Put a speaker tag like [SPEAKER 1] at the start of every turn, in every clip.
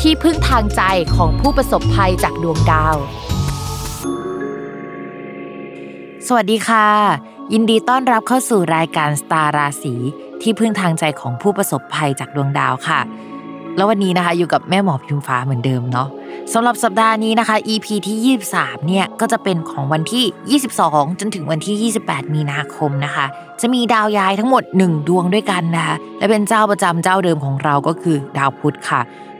[SPEAKER 1] ที่พึ่งทางใจของผู้ประสบภัยจากดวงดาว สวัสดีค่ะ ยินดีต้อนรับเข้าสู่รายการสตาร์ราศีที่พึ่งทางใจของผู้ประสบภัยจากดวงดาวค่ะ แล้ววันนี้นะคะอยู่กับแม่หมอพิมฟ้าเหมือนเดิมเนาะสำหรับสัปดาห์นี้นะคะ EP ที่ 23 เนี่ย ก็จะเป็นของวันที่ 22 จนถึงวันที่ 28 มีนาคมนะคะ จะมีดาวย้ายทั้งหมด 1 ดวงด้วยกันนะคะ และเป็นเจ้าประจำเจ้าเดิมของเราก็คือดาวพุธค่ะ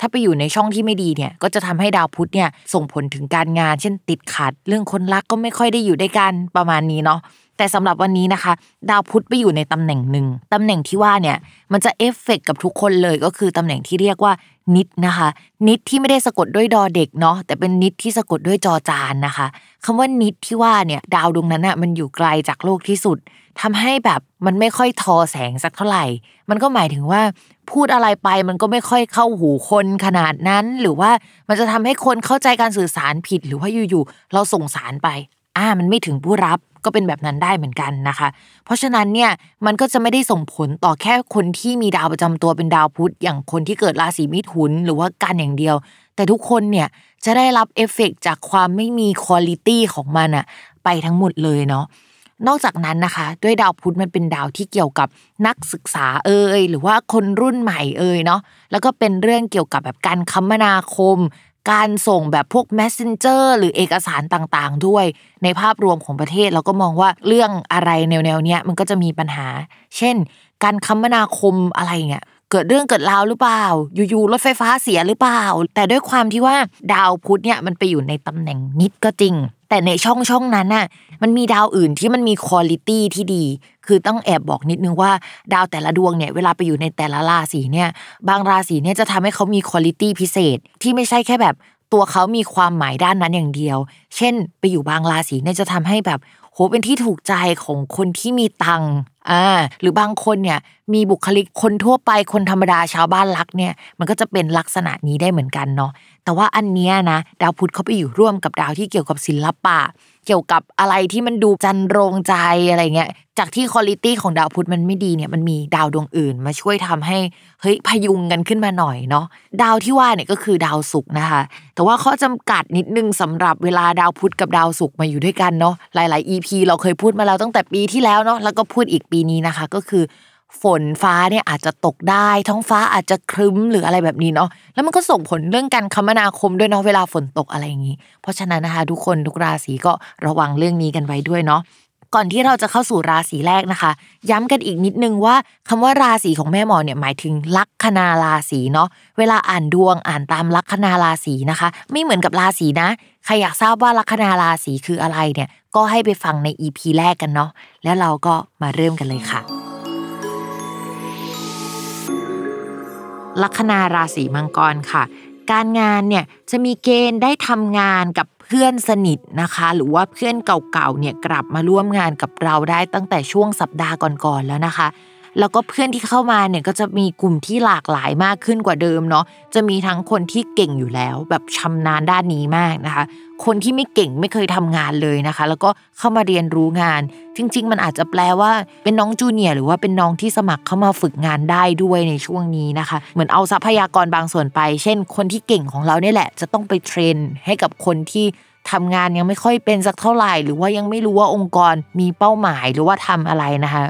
[SPEAKER 1] ถ้าไปอยู่ในช่องที่ไม่ดีเนี่ย ก็จะทำให้ดาวพุธเนี่ยส่งผลถึงการงาน เช่นติดขัด เรื่องคนรักก็ไม่ค่อยได้อยู่ด้วยกันประมาณนี้เนาะ แต่สำหรับวันนี้นะคะ ดาวพุธไปอยู่ในตำแหน่งหนึ่งตำแหน่งที่ว่าเนี่ยมันจะเอฟเฟกกับทุกคนเลยก็คือตำแหน่งที่เรียกว่านิดนะคะ นิดที่ไม่ได้สะกดด้วยดอเด็กเนาะแต่เป็นนิดที่สะกดด้วยจอจานนะคะคำว่านิดที่ว่าเนี่ยดาวดวงนั้นอะมันอยู่ไกลจากโลกที่สุดทำให้แบบมันไม่ค่อยทอแสงสักเท่าไหร่ มันก็หมายถึงว่าพูดอะไรไปมันก็ไม่ค่อยเข้าหูคนขนาดนั้น หรือว่ามันจะทำให้คนเข้าใจการสื่อสารผิด หรือว่าอยู่ๆเราส่งสารไป อ่ามันไม่ถึงผู้รับ ก็เป็นแบบนั้นได้เหมือนกันนะคะ เพราะฉะนั้นเนี่ยมันก็จะไม่ได้ส่งผลต่อแค่คนที่มีดาวประจำตัวเป็นดาวพุธอย่างคนที่เกิดราศีมิถุนหรือว่ากันอย่างเดียว แต่ทุกคนเนี่ยจะได้รับเอฟเฟกจากความไม่มีคุณลิตี้ของมันอะไปทั้งหมดเลยเนาะนอกจากนั้นนะคะ ด้วยดาวพุธมันเป็นดาวที่เกี่ยวกับนักศึกษาเอ่ยหรือว่าคนรุ่นใหม่เอ่ยเนาะแล้วก็เป็นเรื่องเกี่ยวกับแบบการคมนาคม การส่งแบบพวก messenger หรือเอกสารต่างๆ ด้วย ในภาพรวมของประเทศเราก็มองว่าเรื่องอะไรแนวๆเนี้ยมันก็จะมีปัญหา เช่น การคมนาคมอะไรเงี้ยเกิดเรื่องเกิดราวหรือเปล่า อยู่ๆรถไฟฟ้าเสียหรือเปล่า แต่ด้วยความที่ว่าดาวพุธเนี่ยมันไปอยู่ในตำแหน่งนิดก็จริง แต่ในช่องช่องนั้นน่ะมันมีดาวอื่นที่มันมีคุณลิตี้ที่ดี คือต้องแอบบอกนิดนึงว่าดาวแต่ละดวงเนี่ยเวลาไปอยู่ในแต่ละราศีเนี่ย บางราศีเนี่ยจะทำให้เขามีคุณลิตี้พิเศษ ที่ไม่ใช่แค่แบบตัวเขามีความหมายด้านนั้นอย่างเดียว เช่น ไปอยู่บางราศีเนี่ยจะทำให้แบบโหเป็นที่ถูกใจของคนที่มีตัง อ่าหรือบางคนเนี่ยมีบุคลิกคนทั่วไปคนธรรมดาชาวบ้านรักเนี่ยมันก็จะเป็นลักษณะนี้ได้เหมือนกันเนาะแต่ว่าอันเนี้ยนะดาวพุธเขาไปอยู่ร่วมกับดาวที่เกี่ยวกับศิลปะ เกี่ยวกับอะไรที่มันดูจันโรงใจอะไรเงี้ยจากที่คุณลิตี้ของดาวพุธมันไม่ดีเนี่ยมันมีดาวดวงอื่น มาช่วยทำให้เฮ้ยพยุงกันขึ้นมาหน่อยเนาะดาวที่ว่าเนี่ยก็คือดาวศุกร์นะคะ แต่ว่าข้อจำกัดนิดนึงสำหรับเวลาดาวพุธกับดาวศุกร์มาอยู่ด้วยกันเนาะหลาย ๆ EP เราเคยพูดมาแล้วตั้งแต่ปีที่แล้วเนาะแล้วก็พูดอีกปีนี้นะคะ ก็คือ ฝนฟ้าเนี่ยอาจจะตกได้ ท้องฟ้าอาจจะครึ้มหรืออะไรแบบนี้เนาะแล้วมันก็ส่งผลเรื่องการคมนาคมด้วยเนาะเวลาฝนตกอะไรอย่างนี้ เพราะฉะนั้นนะคะ ทุกคนทุกราศีก็ระวังเรื่องนี้กันไว้ด้วยเนาะก่อนที่เราจะเข้าสู่ราศีแรกนะคะ ย้ำกันอีกนิดนึงว่าคำว่าราศีของแม่หมอเนี่ยหมายถึงลัคนาราศีเนาะเวลาอ่านดวงอ่านตามลัคนาราศีนะคะ ไม่เหมือนกับราศีนะ ใครอยากทราบว่าลัคนาราศีคืออะไรเนี่ย ก็ให้ไปฟังใน EP แรกกันเนาะแล้วเราก็มาเริ่มกันเลยค่ะ ลัคนาราศีมังกรค่ะ การงานเนี่ยจะมีเกณฑ์ได้ทำงานกับเพื่อนสนิทนะคะ หรือว่าเพื่อนเก่าๆเนี่ยกลับมาร่วมงานกับเราได้ตั้งแต่ช่วงสัปดาห์ก่อนๆแล้วนะคะ แล้วก็เพื่อนที่เข้ามาเนี่ยก็จะมีกลุ่มที่หลากหลายมากขึ้นกว่าเดิมเนาะจะมีทั้งคนที่เก่งอยู่แล้ว แบบชำนาญด้านนี้มากนะคะ คนที่ไม่เก่งไม่เคยทำงานเลยนะคะ แล้วก็เข้ามาเรียนรู้งาน จริง ๆ มันอาจจะแปลว่าเป็นน้องจูเนียร์หรือว่าเป็นน้องที่สมัครเข้ามาฝึกงานได้ด้วยในช่วงนี้นะคะ เหมือนเอาทรัพยากรบางส่วนไป เช่น คนที่เก่งของเราเนี่ยแหละ จะต้องไปเทรนให้กับคนที่ทำงานยังไม่ค่อยเป็นสักเท่าไหร่ หรือว่ายังไม่รู้ว่าองค์กรมีเป้าหมายหรือว่าทำอะไรนะคะ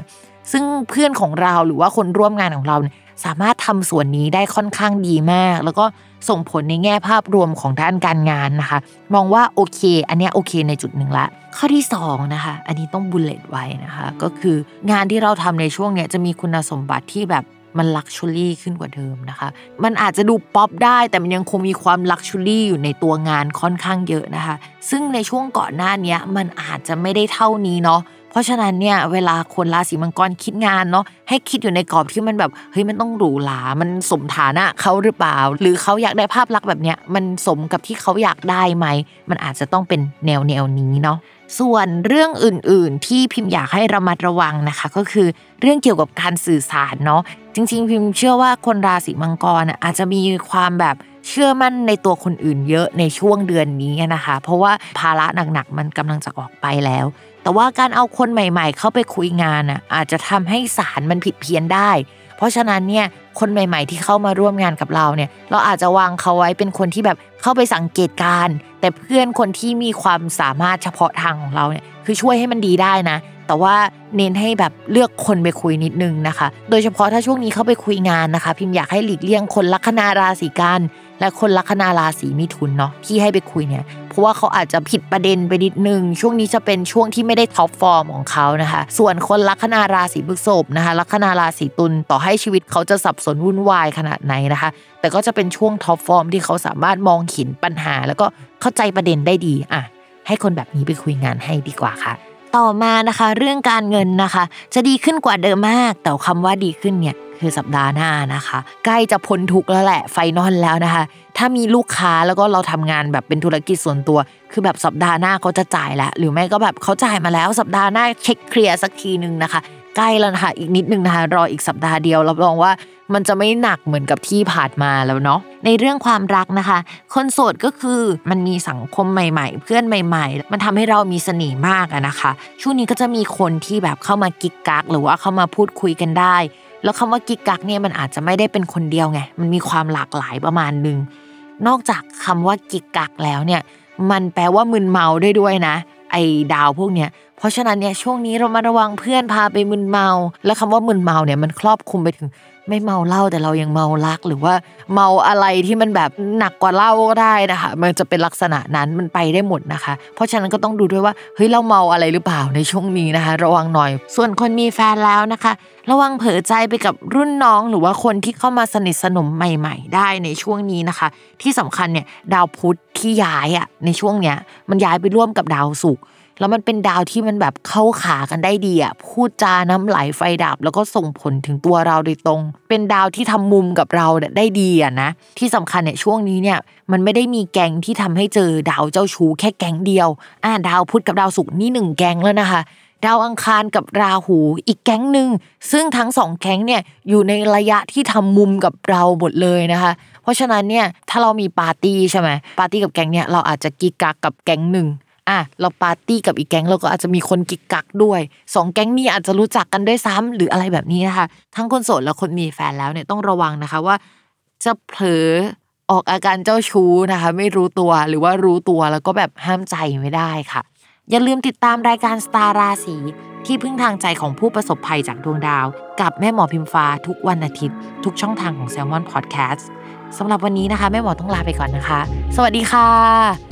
[SPEAKER 1] ซึ่งเพื่อนของเราหรือว่าคนร่วมงานของเราเนี่ยสามารถทำส่วนนี้ได้ค่อนข้างดีมาก แล้วก็ส่งผลในแง่ภาพรวมของด้านการงานนะคะ มองว่าโอเค อันนี้โอเคในจุดหนึ่งละ ข้อที่2นะคะ อันนี้ต้อง bullet ไว้นะคะ ก็คืองานที่เราทำในช่วงเนี้ยจะมีคุณสมบัติที่แบบมัน luxury ขึ้นกว่าเดิมนะคะ มันอาจจะดูป๊อปได้แต่มันยังคงมีความ luxury อยู่ในตัวงานค่อนข้างเยอะนะคะ ซึ่งในช่วงก่อนหน้านี้มันอาจจะไม่ได้เท่านี้เนาะ เพราะฉะนั้นเนี่ยเวลาคนราศีมังกรคิดงานเนาะให้คิดอยู่ในกรอบที่มันแบบเฮ้ยมันต้องหรูหรามันสมฐานะเขาหรือเปล่า หรือเขาอยากได้ภาพลักษณ์แบบเนี้ยมันสมกับที่เขาอยากได้ไหม มันอาจจะต้องเป็นแนวแนวนี้เนาะส่วนเรื่องอื่น ๆ ที่พิมพ์อยากให้ระมัดระวังนะคะ ก็คือเรื่องเกี่ยวกับการสื่อสารเนาะจริง ๆ พิมพ์เชื่อว่าคนราศีมังกรอาจจะมีความแบบเชื่อมั่นในตัวคนอื่นเยอะในช่วงเดือนนี้นะคะ เพราะว่าภาระหนักๆมันกำลังจะออกไปแล้ว แต่ว่าการเอาคนใหม่ ๆ เข้าไปคุยงานอะอาจจะทำให้สารมันผิดเพี้ยนได้ เพราะฉะนั้นเนี่ยคนใหม่ ๆ ที่เข้ามาร่วมงานกับเราเนี่ย เราอาจจะวางเขาไว้เป็นคนที่แบบเข้าไปสังเกตการ แต่เพื่อนคนที่มีความสามารถเฉพาะทางของเราเนี่ยคือช่วยให้มันดีได้นะ แต่ว่าเน้นให้แบบเลือกคนไปคุยนิดนึงนะคะ โดยเฉพาะถ้าช่วงนี้เข้าไปคุยงานนะคะ พิมพ์อยากให้หลีกเลี่ยงคนลัคนาราศีกัน และคนลัคนาราศีมิถุนเนาะที่ให้ไปคุยเนี่ย เพราะว่าเขาอาจจะผิดประเด็นไปนิดนึง ช่วงนี้จะเป็นช่วงที่ไม่ได้ท็อปฟอร์มของเขานะคะ ส่วนคนลัคนาราศีพฤษภนะคะลัคนาราศีตุลต่อให้ชีวิตเขาจะสับสนวุ่นวายขนาดไหนนะคะ แต่ก็จะเป็นช่วง top form ที่เขาสามารถมองเห็นปัญหา แล้วก็เข้าใจประเด็นได้ดีอะให้คนแบบนี้ไปคุยงานให้ดีกว่าค่ะต่อมานะคะเรื่องการเงินนะคะ จะดีขึ้นกว่าเดิมมาก แต่คำว่าดีขึ้นเนี่ย คือสัปดาห์หน้านะคะ ใกล้จะพ้นทุกข์แล้วแหละ final แล้วนะคะ ถ้ามีลูกค้าแล้วก็เราทำงานแบบเป็นธุรกิจส่วนตัว คือแบบสัปดาห์หน้าเขาจะจ่ายแล้วหรือไม่ก็แบบเขาจ่ายมาแล้ว สัปดาห์หน้าเช็คเคลียร์สักทีนึงนะคะ ใกล้แล้วนะคะอีกนิดนึงนะคะรออีกสัปดาห์เดียวรับรองว่ามันจะไม่หนักเหมือนกับที่ผ่านมาแล้วเนาะในเรื่องความรักนะคะ คนโสดก็คือมันมีสังคมใหม่ ๆ เพื่อนใหม่ ๆ มันทำให้เรามีเสน่ห์มากอะนะคะ ช่วงนี้ก็จะมีคนที่แบบเข้ามากิกกักหรือว่าเข้ามาพูดคุยกันได้ แล้วคำว่ากิกกักเนี่ยมันอาจจะไม่ได้เป็นคนเดียวไง มันมีความหลากหลายประมาณนึง นอกจากคำว่ากิกกักแล้วเนี่ย มันแปลว่ามึนเมาได้ด้วยนะ ไอ้ดาวพวกเนี้ย เพราะฉะนั้นเนี่ยช่วงนี้เรามาระวังเพื่อนพาไปมึนเมา และคำว่ามึนเมาเนี่ยมันครอบคลุมไปถึง ไม่เมาเหล้าแต่เรายังเมารัก หรือว่าเมาอะไรที่มันแบบหนักกว่าเหล้าก็ได้นะคะ มันจะเป็นลักษณะนั้นมันไปได้หมดนะคะ เพราะฉะนั้นก็ต้องดูด้วยว่าเฮ้ยเราเมาอะไรหรือเปล่าในช่วงนี้นะคะ ระวังหน่อย ส่วนคนมีแฟนแล้วนะคะ ระวังเผลอใจไปกับรุ่นน้องหรือว่าคนที่เข้ามาสนิทสนมใหม่ ๆ ได้ในช่วงนี้นะคะ ที่สำคัญเนี่ยดาวพุธที่ย้ายอะในช่วงเนี้ยมันย้ายไปร่วมกับดาวศุกร์ แล้วมันเป็นดาวที่มันแบบเข้าขากันได้ดีอะพูดจาน้ำไหลไฟดับ แล้วก็ส่งผลถึงตัวเราโดยตรง เป็นดาวที่ทำมุมกับเราเนี่ยได้ดีอะนะที่สำคัญเนี่ยช่วงนี้เนี่ยมันไม่ได้มีแกงที่ทำให้เจอดาวเจ้าชู้แค่แกงเดียวอ่าดาวพุธกับดาวศุกร์นี่หนึ่งแกงแล้วนะคะดาวอังคารกับราหูอีกแก๊งหนึ่งซึ่งทั้งสองแก๊งเนี่ยอยู่ในระยะที่ทำมุมกับเราหมดเลยนะคะ เพราะฉะนั้นเนี่ยถ้าเรามีปาร์ตี้ใช่ไหมปาร์ตี้กับแก๊งเนี่ยเราอาจจะกิ๊กกั๊กกับแก๊งหนึ่ง อะเราปาร์ตี้กับอีกแก๊งเราก็อาจจะมีคนกิ๊กกั๊กด้วยสองแก๊งนี้อาจจะรู้จักกันด้วยซ้ำหรืออะไรแบบนี้นะคะ ทั้งคนโสดและคนมีแฟนแล้วเนี่ยต้องระวังนะคะว่า จะเผลอออกอาการเจ้าชู้นะคะ ไม่รู้ตัวหรือว่ารู้ตัวแล้วก็แบบห้ามใจไม่ได้ค่ะ อย่าลืมติดตามรายการสตาร์ราศีที่พึ่งทางใจของผู้ประสบภัยจากดวงดาว กับแม่หมอพิมฟ้าทุกวันอาทิตย์ ทุกช่องทางของ s ซ l m o n Podcast สำหรับวันนี้นะคะ แม่หมอต้องลาไปก่อนนะคะ สวัสดีค่ะ